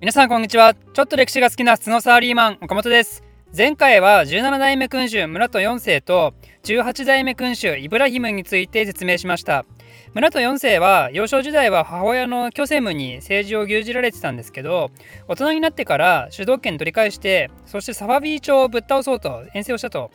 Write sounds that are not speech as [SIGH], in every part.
皆さんこんにちは。ちょっと歴史が好きな普通のサーリーマン岡本です。前回は17代目君主村戸4世と18代目君主イブラヒムについて説明しました。村戸4世は幼少時代は母親のキョセムに政治を牛耳られてたんですけど大人になってから主導権取り返してそしてサファビー朝をぶっ倒そうと遠征をしたと。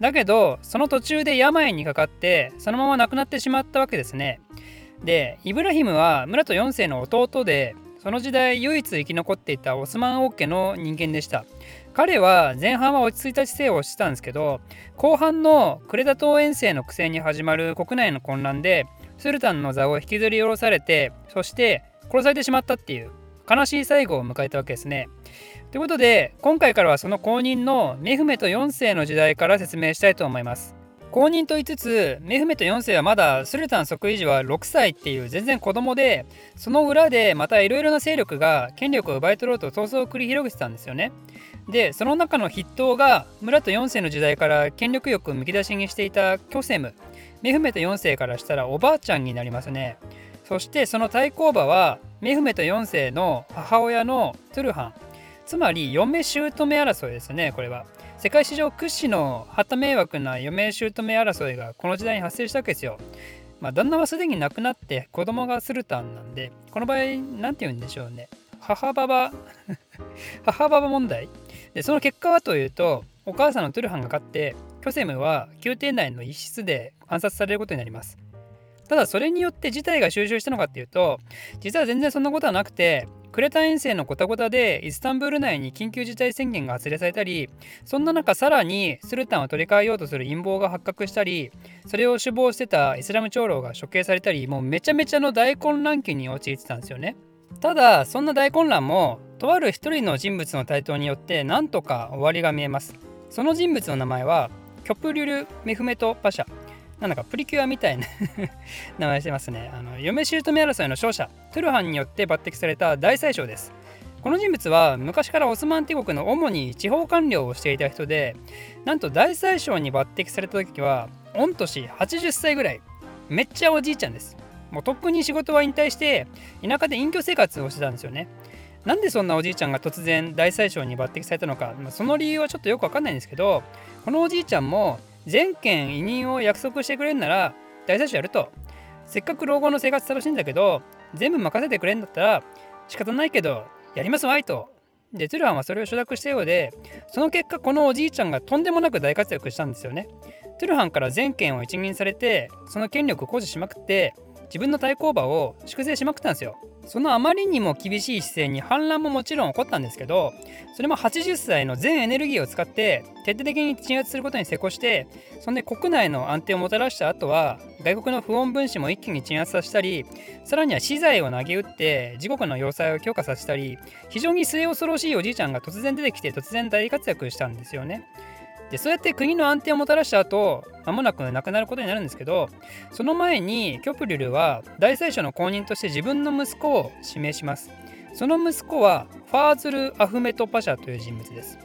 だけどその途中で病にかかってそのまま亡くなってしまったわけですね。でイブラヒムは村戸4世の弟でその時代唯一生き残っていたオスマン王家の人間でした彼は前半は落ち着いた姿勢をしてたんですけど後半のクレタ島遠征の苦戦に始まる国内の混乱でスルタンの座を引きずり下ろされてそして殺されてしまったっていう悲しい最後を迎えたわけですね。ということで今回からはその後任のメフメト4世の時代から説明したいと思います。公認と言いつつメフメト4世はまだスルタン即位時は6歳っていう全然子供でその裏でまたいろいろな勢力が権力を奪い取ろうと闘争を繰り広げてたんですよね。でその中の筆頭が村と4世の時代から権力欲をむき出しにしていたキョセムメフメト4世からしたらおばあちゃんになりますね。そしてその対抗馬はメフメト4世の母親のトゥルハンつまり嫁姑争いですねこれは。世界史上屈指の旗迷惑な嫁姑争いがこの時代に発生したわけですよ。まあ、旦那はすでに亡くなって子供がスルタンなんで、この場合、何て言うんでしょうね。母ババ [LAUGHS] 母ババ問題で、その結果はというと、お母さんのトゥルハンが勝って、キョセムは宮廷内の一室で暗殺されることになります。ただそれによって事態が収拾したのかっていうと実は全然そんなことはなくてクレタ遠征のごたごたでイスタンブール内に緊急事態宣言が発令されたりそんな中さらにスルタンを取り替えようとする陰謀が発覚したりそれを首謀してたイスラム長老が処刑されたりもうめちゃめちゃの大混乱期に陥ってたんですよね。ただそんな大混乱もとある一人の人物の台頭によってなんとか終わりが見えます。その人物の名前はキョプリュル・メフメト・パシャ。なんだかプリキュアみたいな [LAUGHS] 名前してますね。あの嫁姑争いの勝者、トゥルハンによって抜擢された大宰相です。この人物は昔からオスマン帝国の主に地方官僚をしていた人で、なんと大宰相に抜擢された時は、御年80歳ぐらい。めっちゃおじいちゃんです。もうとっくに仕事は引退して、田舎で隠居生活をしてたんですよね。なんでそんなおじいちゃんが突然大宰相に抜擢されたのか、まあ、その理由はちょっとよくわかんないんですけど、このおじいちゃんも全権委任を約束してくれるなら大宰相やると。せっかく老後の生活楽しいんだけど全部任せてくれんだったら仕方ないけどやりますわいと。でトゥルハンはそれを承諾したようでその結果このおじいちゃんがとんでもなく大活躍したんですよね。トゥルハンから全権を一任されてその権力を誇示しまくって自分の対抗馬を粛清しまくったんですよそのあまりにも厳しい姿勢に反乱ももちろん起こったんですけどそれも80歳の全エネルギーを使って徹底的に鎮圧することに成功してそんで国内の安定をもたらした後は外国の不穏分子も一気に鎮圧させたりさらには資材を投げ打って自国の要塞を強化させたり非常に末恐ろしいおじいちゃんが突然出てきて突然大活躍したんですよね。でそうやって国の安定をもたらした後間もなく亡くなることになるんですけどその前にキョプリルは大宰相の後任として自分の息子を指名します。その息子はファーズル・アフメト・パシャという人物です。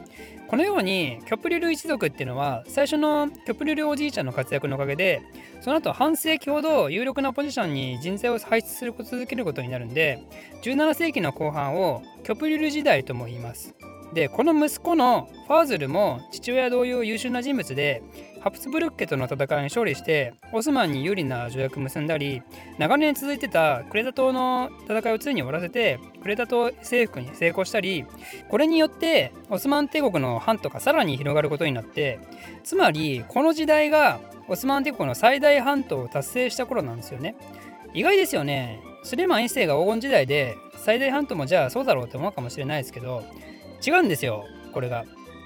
このようにキョプリル一族っていうのは最初のキョプリルおじいちゃんの活躍のおかげでその後半世紀ほど有力なポジションに人材を輩出すること続けることになるんで17世紀の後半をキョプリル時代とも言います。でこの息子のファーズルも父親同様優秀な人物でハプスブルク家との戦いに勝利してオスマンに有利な条約を結んだり長年続いてたクレタ島の戦いをついに終わらせてクレタ島征服に成功したりこれによってオスマン帝国の藩とかさらに広がることになってつまりこの時代がオスマン帝国の最大半島を達成した頃なんですよね。意外ですよね。スレマン一世が黄金時代で最大半島もじゃあそうだろうって思うかもしれないですけど違うんですよこれが。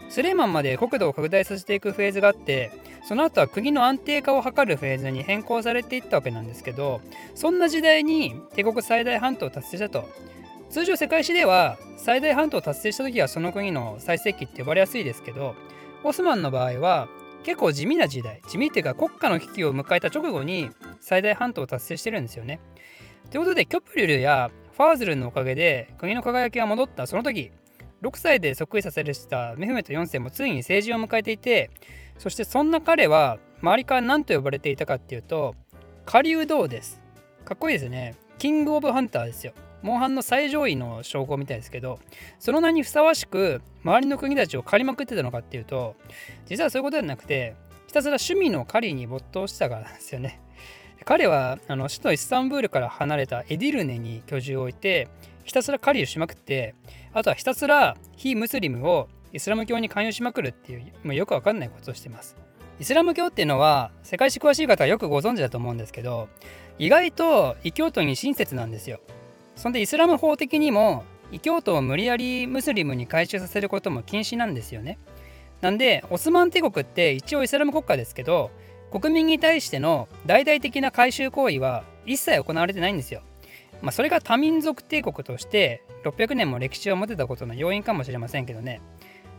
スレイマンまで国土を拡大させていくフェーズがあってその後は国の安定化を図るフェーズに変更されていったわけなんですけどそんな時代に帝国最大半島を達成したと通常世界史では最大半島を達成した時はその国の最盛期って呼ばれやすいですけどオスマンの場合は結構地味な時代地味っていうか国家の危機を迎えた直後に最大半島を達成してるんですよね。ということでキョプリルやファーズルのおかげで国の輝きが戻ったその時6歳で即位させるしたメフメト4世もついに成人を迎えていてそしてそんな彼は周りから何と呼ばれていたかっていうと狩人です。かっこいいですね。キングオブハンターですよ。モンハンの最上位の称号みたいですけどその名にふさわしく周りの国たちを狩りまくってたのかっていうと実はそういうことじゃなくてひたすら趣味の狩りに没頭したからなんですよね。彼はあの首都イスタンブールから離れたエディルネに居住を置いてひたすら狩りをしまくってあとはひたすら非ムスリムをイスラム教に勧誘しまくるっていうもうよくわかんないことをしてます。イスラム教っていうのは世界史詳しい方はよくご存知だと思うんですけど意外と異教徒に親切なんですよ。そんでイスラム法的にも異教徒を無理やりムスリムに改宗させることも禁止なんですよね。なんでオスマン帝国って一応イスラム国家ですけど国民に対しての大々的な改宗行為は一切行われてないんですよ。まあ、それが多民族帝国として600年も歴史を持てたことの要因かもしれませんけどね。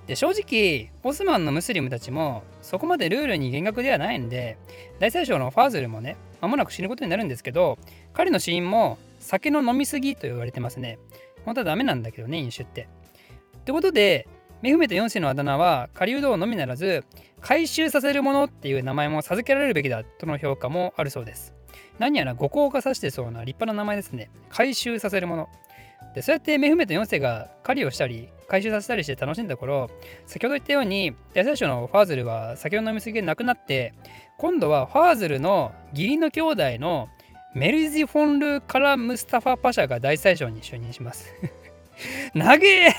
で正直オスマンのムスリムたちもそこまでルールに厳格ではないんで大宰相のファーズルもね間もなく死ぬことになるんですけど彼の死因も酒の飲みすぎと言われてますね。本当はダメなんだけどね飲酒って。ってことでメフメト4世のあだ名は狩人のみならず回収させるものっていう名前も授けられるべきだとの評価もあるそうです。何やら五行が指してそうな立派な名前ですね。回収させるもの。でそうやってメフメト4世が狩りをしたり回収させたりして楽しんだ頃先ほど言ったように大最初のファーズルは酒を飲みすぎで亡くなって今度はファーズルの義理の兄弟のメルジ・フォンル・カラ・ムスタファ・パシャが大宰相に就任します。[LAUGHS] 長え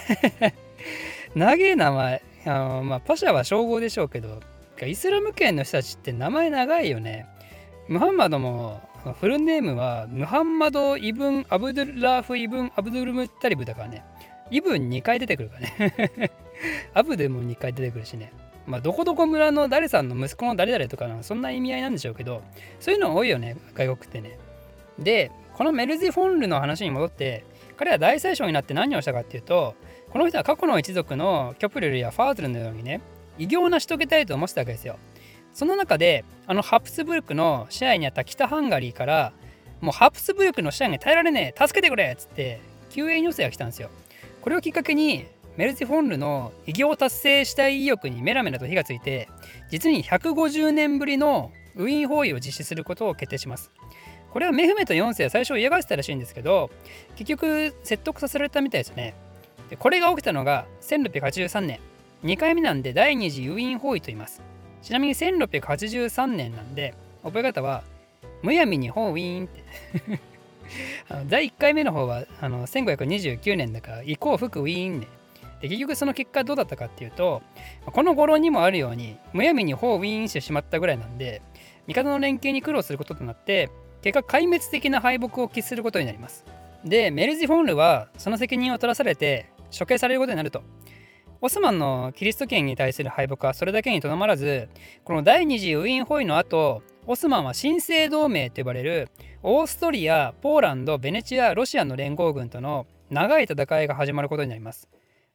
[LAUGHS] 長え名前。あのまあ、パシャは称号でしょうけど、イスラム圏の人たちって名前長いよね。ムハンマドもフルネームはムハンマド・イブン・アブドゥラーフ・イブン・アブドゥルムタリブだからね。イブン2回出てくるからね。[LAUGHS] アブドゥも2回出てくるしね。まあ、どこどこ村の誰さんの息子の誰々とかそんな意味合いなんでしょうけど、そういうの多いよね、外国ってね。で、このメルジ・フォンルの話に戻って、彼は大宰相になって何をしたかっていうと、この人は過去の一族のキョプレルやファーズルのようにね偉業を成し遂げたいと思ってたわけですよその中であのハプスブルクの支配にあった北ハンガリーからもうハプスブルクの支配に耐えられねえ助けてくれっつって救援要請が来たんですよ。これをきっかけにメルツィフォンルの偉業を達成したい意欲にメラメラと火がついて実に150年ぶりのウィーン包囲を実施することを決定します。これはメフメト4世は最初嫌がってたらしいんですけど結局説得させられたみたいですね。でこれが起きたのが1683年。2回目なんで第2次ウィーン包囲と言います。ちなみに1683年なんで覚え方はむやみにホーウィーンって。[LAUGHS] あの第1回目の方はあの1529年だから移行服ウィーンね。で結局その結果どうだったかっていうとこの語呂にもあるようにむやみにホーウィーンしてしまったぐらいなんで味方の連携に苦労することとなって結果壊滅的な敗北を喫することになります。でメルジ・フォンルはその責任を取らされて処刑されることになると。オスマンのキリスト圏に対する敗北はそれだけにとどまらず、この第二次ウィーンホイの後、オスマンは新生同盟と呼ばれるオーストリア、ポーランド、ベネチア、ロシアの連合軍との長い戦いが始まることになります。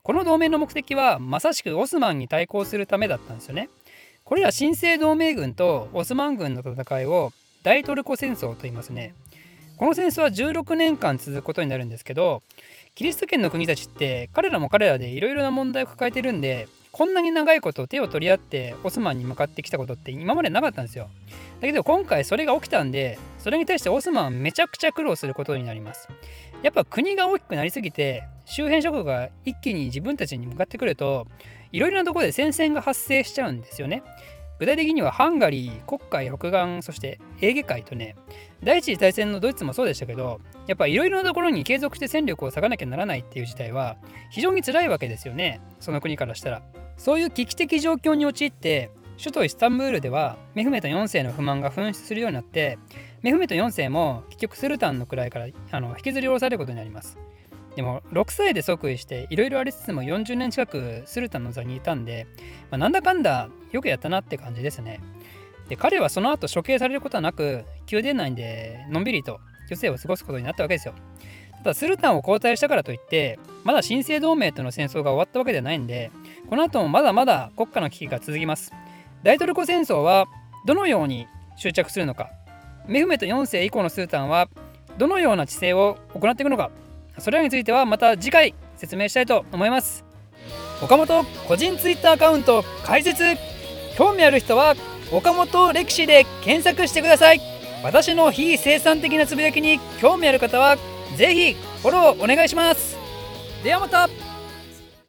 この同盟の目的はまさしくオスマンに対抗するためだったんですよね。これら新生同盟軍とオスマン軍の戦いを大トルコ戦争と言いますね。この戦争は16年間続くことになるんですけどキリスト圏の国たちって彼らも彼らでいろいろな問題を抱えてるんでこんなに長いこと手を取り合ってオスマンに向かってきたことって今までなかったんですよ。だけど今回それが起きたんでそれに対してオスマンはめちゃくちゃ苦労することになります。やっぱ国が大きくなりすぎて周辺諸国が一気に自分たちに向かってくるといろいろなところで戦線が発生しちゃうんですよね。具体的にはハンガリー、黒海、北岸、そしてエーゲ海とね、第一次大戦のドイツもそうでしたけど、やっぱいろいろなところに継続して戦力を割かなきゃならないっていう事態は非常に辛いわけですよね、その国からしたら。そういう危機的状況に陥って、首都イスタンブールではメフメト4世の不満が噴出するようになって、メフメト4世も結局スルタンの位からあの引きずり下ろされることになります。でも6歳で即位していろいろありつつも40年近くスルタンの座にいたんで、まあ、なんだかんだよくやったなって感じですね。で彼はその後処刑されることはなく宮殿内でのんびりと余生を過ごすことになったわけですよ。ただスルタンを交代したからといってまだ新生同盟との戦争が終わったわけではないんでこの後もまだまだ国家の危機が続きます。大トルコ戦争はどのように執着するのかメフメト4世以降のスルタンはどのような治世を行っていくのかそれらについてはまた次回説明したいと思います。岡本個人ツイッターアカウント開設。興味ある人は岡本歴史で検索してください。私の非生産的なつぶやきに興味ある方はぜひフォローお願いします。ではまた。